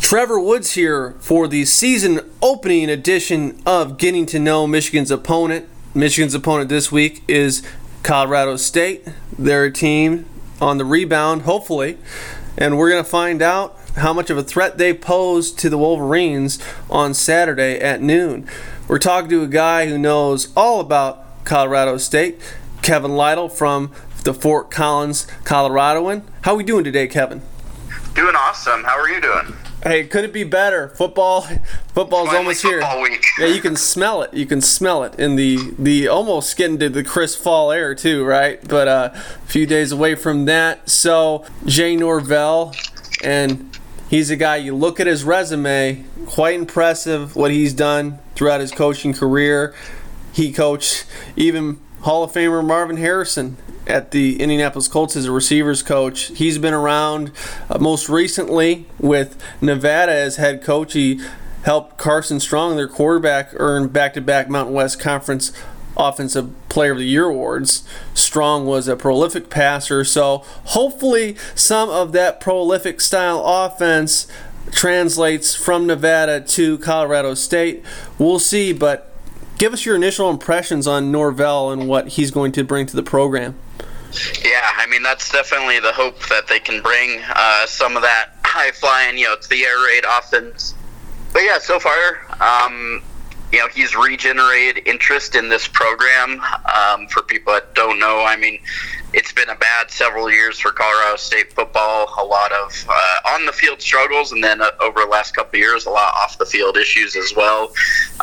Trevor Woods here for the season opening edition of Getting to Know Michigan's Opponent. Michigan's opponent this week is Colorado State. They're a team on the rebound, hopefully, and we're going to find out how much of a threat they pose to the Wolverines on Saturday at noon. We're talking to a guy who knows all about Colorado State, Kevin Lytle from the Fort Collins, Coloradoan. How are we doing today, Kevin? Doing awesome. How are you doing? Hey, could it be better? Football, football's Finally almost football here. week. yeah, you can smell it. You can smell it in the the almost getting to the crisp fall air too, right? But uh, a few days away from that. So Jay Norvell, and he's a guy. You look at his resume, quite impressive what he's done throughout his coaching career. He coached even Hall of Famer Marvin Harrison at the Indianapolis Colts as a receivers coach. He's been around uh, most recently with Nevada as head coach. He helped Carson Strong, their quarterback, earn back to back Mountain West Conference Offensive Player of the Year awards. Strong was a prolific passer, so hopefully some of that prolific style offense translates from Nevada to Colorado State. We'll see, but give us your initial impressions on Norvell and what he's going to bring to the program. Yeah, I mean that's definitely the hope that they can bring uh, some of that high flying, you know, to the air raid offense. But yeah, so far, um, you know, he's regenerated interest in this program. Um, for people that don't know, I mean, it's been a bad several years for Colorado State football. A lot of uh, on the field struggles, and then uh, over the last couple of years, a lot of off the field issues as well.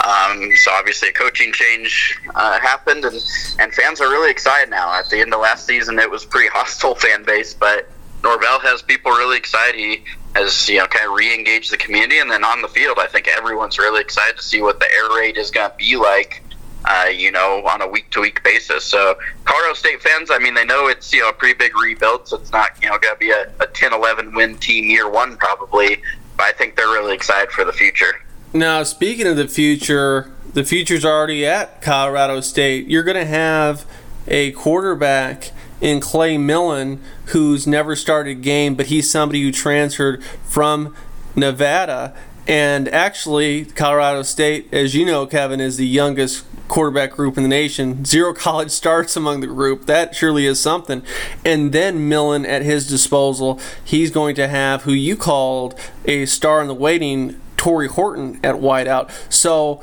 Um, so obviously, a coaching change uh, happened, and and fans are really excited now. At the end of last season, it was pretty hostile fan base, but Norvell has people really excited. He has you know kind of re-engaged the community, and then on the field, I think everyone's really excited to see what the air raid is going to be like. Uh, you know, on a week-to-week basis. So, Colorado State fans, I mean, they know it's you know a pretty big rebuild, so it's not you know going to be a, a 10-11 win team year one probably. But I think they're really excited for the future. Now, speaking of the future, the future's already at Colorado State. You're going to have a quarterback in Clay Millen who's never started a game, but he's somebody who transferred from Nevada. And actually, Colorado State, as you know, Kevin, is the youngest quarterback group in the nation. Zero college starts among the group. That surely is something. And then Millen at his disposal, he's going to have who you called a star in the waiting, Tory Horton at wideout. So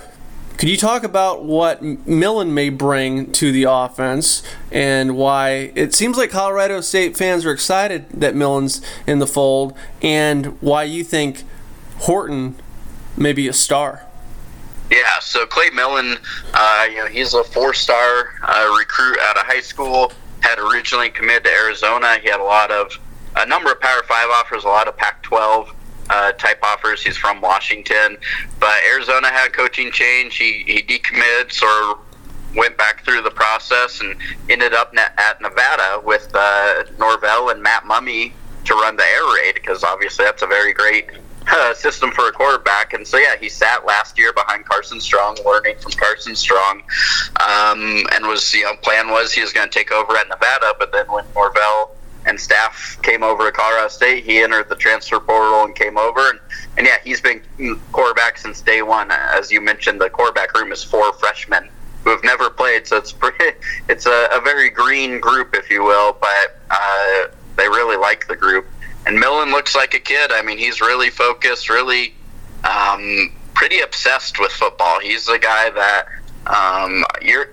Could you talk about what Millen may bring to the offense and why it seems like Colorado State fans are excited that Millen's in the fold and why you think Horton may be a star? Yeah, so Clay Millen, uh, you know, he's a four-star uh, recruit out of high school. Had originally committed to Arizona. He had a lot of a number of Power Five offers, a lot of Pac-12 uh, type offers. He's from Washington, but Arizona had a coaching change. He he decommitted, sort of went back through the process, and ended up at Nevada with uh, Norvell and Matt Mumme to run the air raid because obviously that's a very great uh, system for a quarterback. And so, yeah, he sat last year behind Carson Strong, learning from Carson Strong, um, and was, you know, plan was he was going to take over at Nevada. But then when Norvell and staff came over to Colorado State, he entered the transfer portal and came over. And, and yeah, he's been quarterback since day one. As you mentioned, the quarterback room is four freshmen who have never played, so it's pretty, it's a, a very green group, if you will. But uh, they really like the group and Millen looks like a kid. I mean, he's really focused, really um, pretty obsessed with football. He's a guy that um,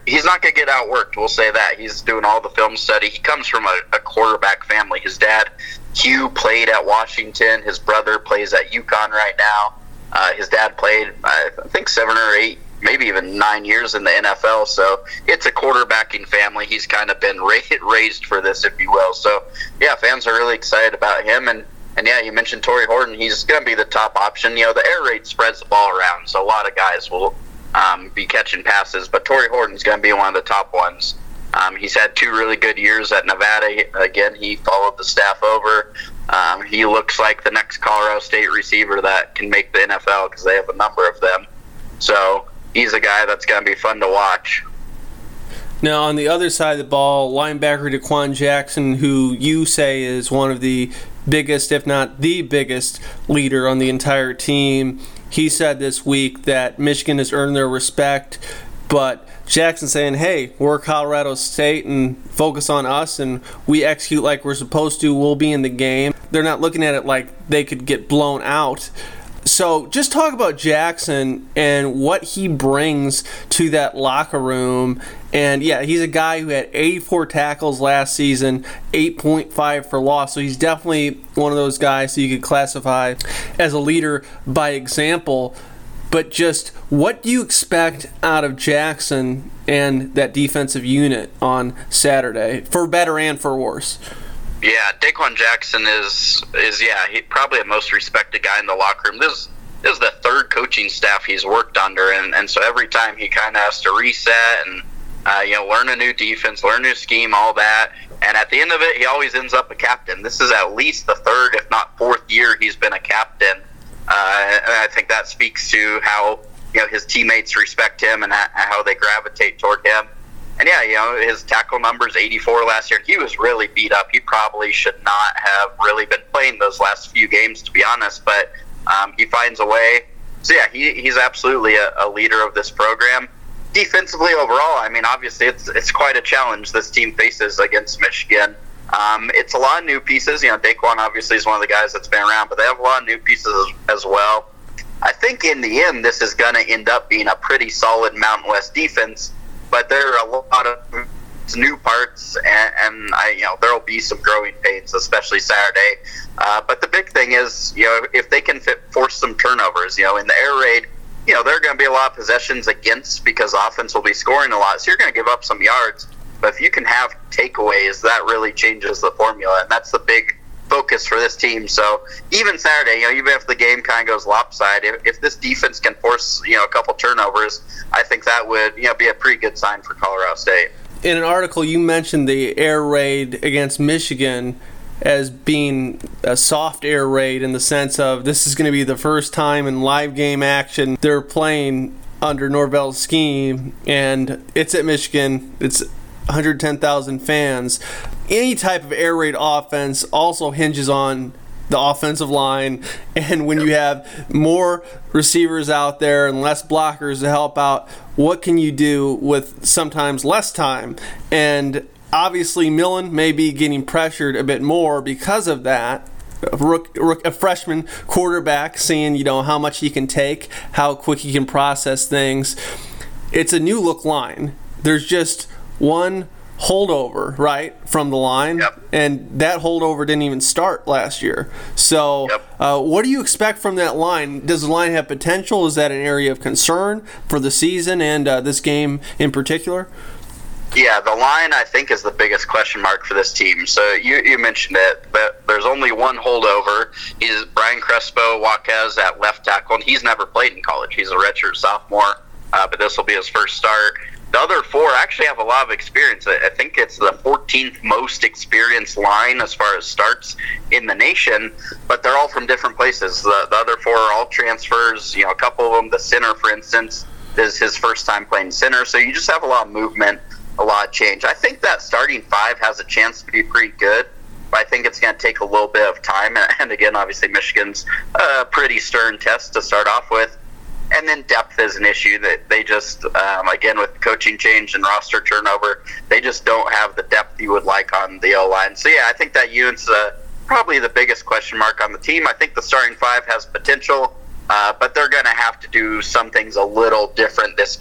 he's not going to get outworked. We'll say that. He's doing all the film study. He comes from a, a quarterback family. His dad, Hugh, played at Washington. His brother plays at UConn right now. Uh, his dad played, I think, seven or eight maybe even nine years in the NFL. So it's a quarterbacking family. He's kind of been raised for this, if you will. So yeah, fans are really excited about him. And and yeah, you mentioned Tory Horton. He's going to be the top option. You know, the air raid spreads the ball around, so a lot of guys will um, be catching passes. But Tory Horton's going to be one of the top ones. Um, he's had two really good years at Nevada. Again, he followed the staff over. Um, he looks like the next Colorado State receiver that can make the NFL because they have a number of them. So he's a guy that's going to be fun to watch. Now, on the other side of the ball, linebacker DeQuan Jackson, who you say is one of the biggest, if not the biggest, leader on the entire team, he said this week that Michigan has earned their respect, but Jackson saying, hey, we're Colorado State and focus on us and we execute like we're supposed to, we'll be in the game. They're not looking at it like they could get blown out so just talk about Jackson and what he brings to that locker room. And yeah, he's a guy who had 84 tackles last season, 8.5 for loss. So he's definitely one of those guys that you could classify as a leader by example. But just what do you expect out of Jackson and that defensive unit on Saturday, for better and for worse? Yeah, Daquan Jackson is is yeah, he probably the most respected guy in the locker room. This this is the third coaching staff he's worked under, and and so every time he kind of has to reset and uh, you know learn a new defense, learn a new scheme, all that. And at the end of it, he always ends up a captain. This is at least the third, if not fourth year he's been a captain. Uh, and I think that speaks to how you know his teammates respect him and how they gravitate toward him. And yeah, you know, his tackle numbers 84 last year. He was really beat up. He probably should not have really been playing those last few games, to be honest. But um, he finds a way. So yeah, he, he's absolutely a, a leader of this program. Defensively, overall, I mean, obviously, it's it's quite a challenge this team faces against Michigan. Um, it's a lot of new pieces. You know, Daquan obviously is one of the guys that's been around, but they have a lot of new pieces as, as well. I think in the end, this is going to end up being a pretty solid Mountain West defense but there are a lot of new parts, and, and I, you know, there will be some growing pains, especially Saturday. Uh, but the big thing is, you know, if they can fit, force some turnovers, you know, in the air raid, you know, there are going to be a lot of possessions against because offense will be scoring a lot, so you're going to give up some yards. But if you can have takeaways, that really changes the formula, and that's the big focus for this team. So even Saturday, you know, even if the game kind of goes lopsided, if, if this defense can force you know a couple turnovers, I think that would you know be a pretty good sign for Colorado State. In an article, you mentioned the air raid against Michigan as being a soft air raid in the sense of this is going to be the first time in live game action they're playing under Norvell's scheme, and it's at Michigan. It's 110,000 fans. Any type of air raid offense also hinges on the offensive line, and when you have more receivers out there and less blockers to help out, what can you do with sometimes less time? And obviously, Millen may be getting pressured a bit more because of that. A, rook, a freshman quarterback seeing you know how much he can take, how quick he can process things it's a new look line. There's just one holdover, right, from the line, Yep. and that holdover didn't even start last year. So, Yep. uh, what do you expect from that line? Does the line have potential? Is that an area of concern for the season and uh, this game in particular? Yeah, the line I think is the biggest question mark for this team. So you, you mentioned it, but there's only one holdover. He's Brian Crespo Jaquez at left tackle, and he's never played in college. He's a redshirt sophomore, uh, but this will be his first start. The other four actually have a lot of experience. I think it's the 14th most experienced line as far as starts in the nation, but they're all from different places. The, the other four are all transfers. You know, a couple of them, the center, for instance, is his first time playing center. So you just have a lot of movement, a lot of change. I think that starting five has a chance to be pretty good. But I think it's going to take a little bit of time. And again, obviously, Michigan's a pretty stern test to start off with and then depth is an issue that they just um, again with coaching change and roster turnover they just don't have the depth you would like on the O line. So yeah, I think that unit's uh, probably the biggest question mark on the team. I think the starting five has potential, uh, but they're going to have to do some things a little different this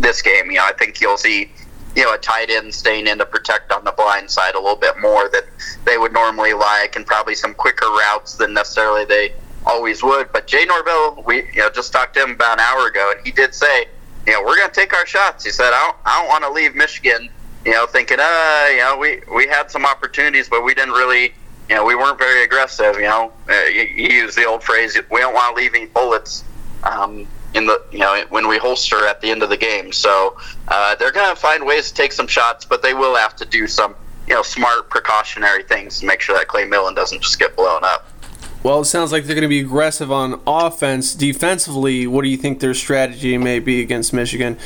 this game. You know, I think you'll see you know a tight end staying in to protect on the blind side a little bit more than they would normally like, and probably some quicker routes than necessarily they always would. But Jay Norvell, we you know just talked to him about an hour ago, and he did say, you know, we're going to take our shots. He said, I don't, I don't want to leave Michigan, you know, thinking, uh, you know, we we had some opportunities, but we didn't really, you know, we weren't very aggressive. You know, uh, he used the old phrase, we don't want to leave any bullets. Um, in the you know when we holster at the end of the game, so uh, they're going to find ways to take some shots, but they will have to do some you know smart precautionary things to make sure that Clay Millen doesn't just get blown up. Well, it sounds like they're going to be aggressive on offense. Defensively, what do you think their strategy may be against Michigan?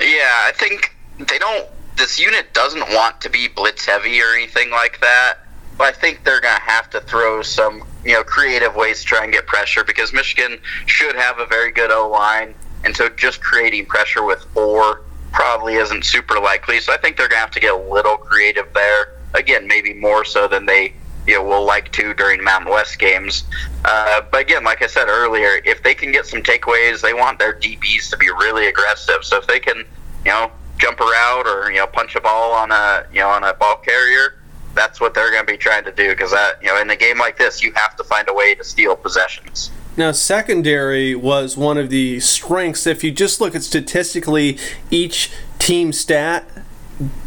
Yeah, I think they don't. This unit doesn't want to be blitz heavy or anything like that. But I think they're going to have to throw some, you know, creative ways to try and get pressure because Michigan should have a very good O line, and so just creating pressure with four probably isn't super likely. So I think they're going to have to get a little creative there. Again, maybe more so than they you know will like to during Mountain West games. Uh, but again, like I said earlier, if they can get some takeaways, they want their DBs to be really aggressive. So if they can, you know, jump around or you know punch a ball on a you know on a ball carrier, that's what they're going to be trying to do. Because that you know in a game like this, you have to find a way to steal possessions. Now, secondary was one of the strengths. If you just look at statistically each team stat,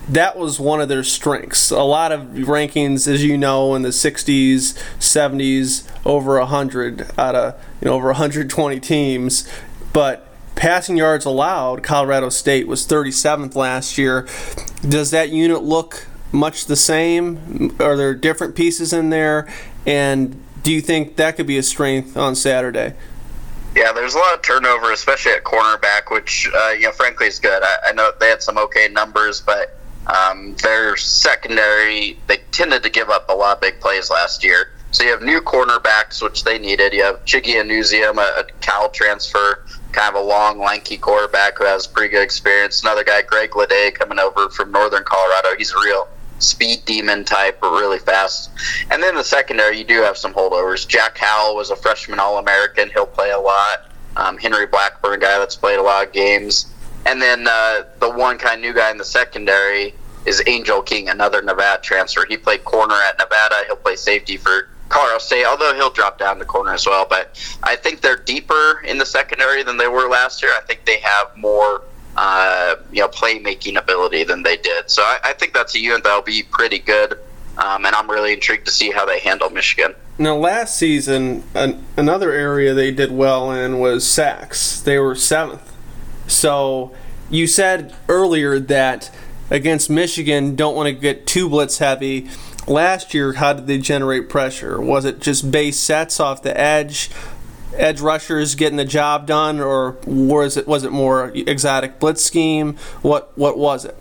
that was one of their strengths. A lot of rankings, as you know, in the 60s, 70s, over 100 out of you know over 120 teams, but passing yards allowed, Colorado State was 37th last year. Does that unit look much the same? Are there different pieces in there? And do you think that could be a strength on Saturday? Yeah, there's a lot of turnover, especially at cornerback, which uh, you know, frankly, is good. I, I know they had some okay numbers, but um, their secondary they tended to give up a lot of big plays last year. So you have new cornerbacks, which they needed. You have Chiggy Anusiem, a, a Cal transfer, kind of a long, lanky quarterback who has pretty good experience. Another guy, Greg Lede, coming over from Northern Colorado. He's a real speed demon type, but really fast. And then the secondary, you do have some holdovers. Jack Howell was a freshman All American. He'll play a lot. Um, Henry Blackburn, a guy that's played a lot of games. And then uh, the one kind of new guy in the secondary is Angel King, another Nevada transfer. He played corner at Nevada. He'll play safety for Colorado State, although he'll drop down to corner as well. But I think they're deeper in the secondary than they were last year. I think they have more uh, you know playmaking ability than they did. So I, I think that's a unit that'll be pretty good, um, and I'm really intrigued to see how they handle Michigan. Now, last season, an, another area they did well in was sacks. They were seventh. So you said earlier that against Michigan, don't want to get too blitz heavy. Last year, how did they generate pressure? Was it just base sets off the edge? edge rushers getting the job done, or was it was it more exotic blitz scheme? What what was it?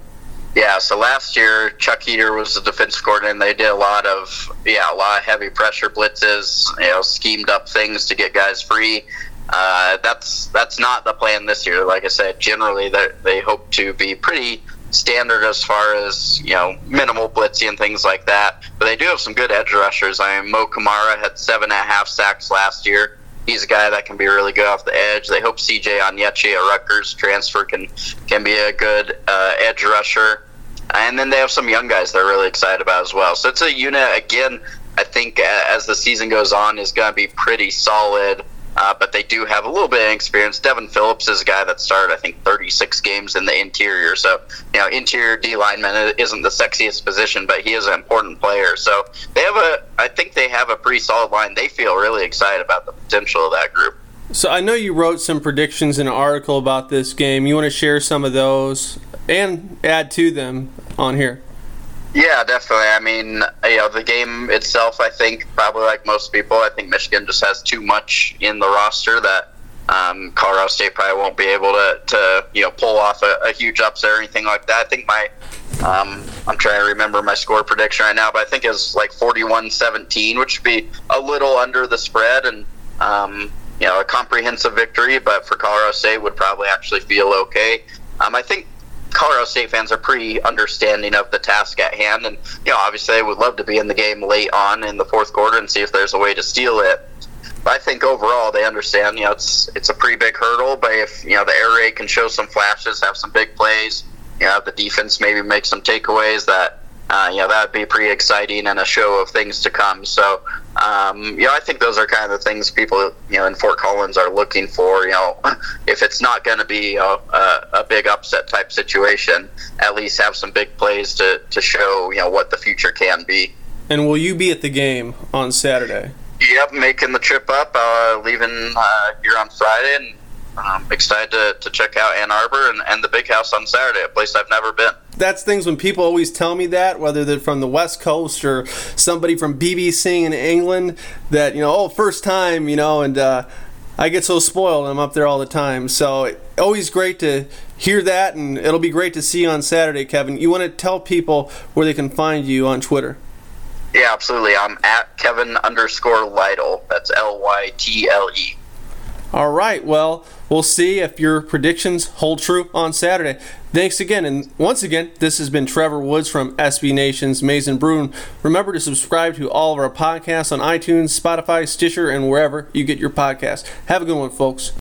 Yeah, so last year Chuck Heater was the defense coordinator, and they did a lot of yeah a lot of heavy pressure blitzes, you know, schemed up things to get guys free. Uh, that's that's not the plan this year. Like I said, generally they they hope to be pretty standard as far as you know minimal blitzing and things like that. But they do have some good edge rushers. I mean, Mo Kamara had seven and a half sacks last year. he's a guy that can be really good off the edge. They hope CJ Onyechi, a Rutgers transfer, can can be a good uh, edge rusher. And then they have some young guys they're really excited about as well. So it's a unit again. I think as the season goes on, is going to be pretty solid. Uh, but they do have a little bit of experience. Devin Phillips is a guy that started, I think, 36 games in the interior. So, you know, interior D lineman isn't the sexiest position, but he is an important player. So they have a, I think they have a pretty solid line. They feel really excited about the potential of that group. So I know you wrote some predictions in an article about this game. You want to share some of those and add to them on here? Yeah, definitely. I mean, you know, the game itself, I think, probably like most people, I think Michigan just has too much in the roster that um, Colorado State probably won't be able to, to you know, pull off a, a huge upset or anything like that. I think my, um, I'm trying to remember my score prediction right now, but I think it was like 41-17, which would be a little under the spread and, um, you know, a comprehensive victory, but for Colorado State would probably actually feel okay. Um, I think Colorado State fans are pretty understanding of the task at hand, and you know, obviously, they would love to be in the game late on in the fourth quarter and see if there's a way to steal it. But I think overall they understand. You know, it's it's a pretty big hurdle, but if you know the air raid can show some flashes, have some big plays, you know, the defense maybe make some takeaways that uh, you know that would be pretty exciting and a show of things to come. So, um, you know, I think those are kind of the things people you know in Fort Collins are looking for. You know, if it's not going to be a, a, a, big upset type situation, at least have some big plays to to show you know what the future can be. And will you be at the game on Saturday? Yep, making the trip up, uh, leaving uh, here on Friday, and I'm excited to, to check out Ann Arbor and, and the Big House on Saturday, a place I've never been that's things when people always tell me that, whether they're from the West Coast or somebody from BBC in England, that you know, oh, first time, you know, and uh, I get so spoiled. I'm up there all the time, so always great to hear that, and it'll be great to see you on Saturday, Kevin. You want to tell people where they can find you on Twitter? Yeah, absolutely. I'm at Kevin underscore Lytle. That's L Y T L E. All right. Well, we'll see if your predictions hold true on Saturday. Thanks again. And once again, this has been Trevor Woods from SB Nation's Maize n Brew. Remember to subscribe to all of our podcasts on iTunes, Spotify, Stitcher, and wherever you get your podcasts. Have a good one, folks.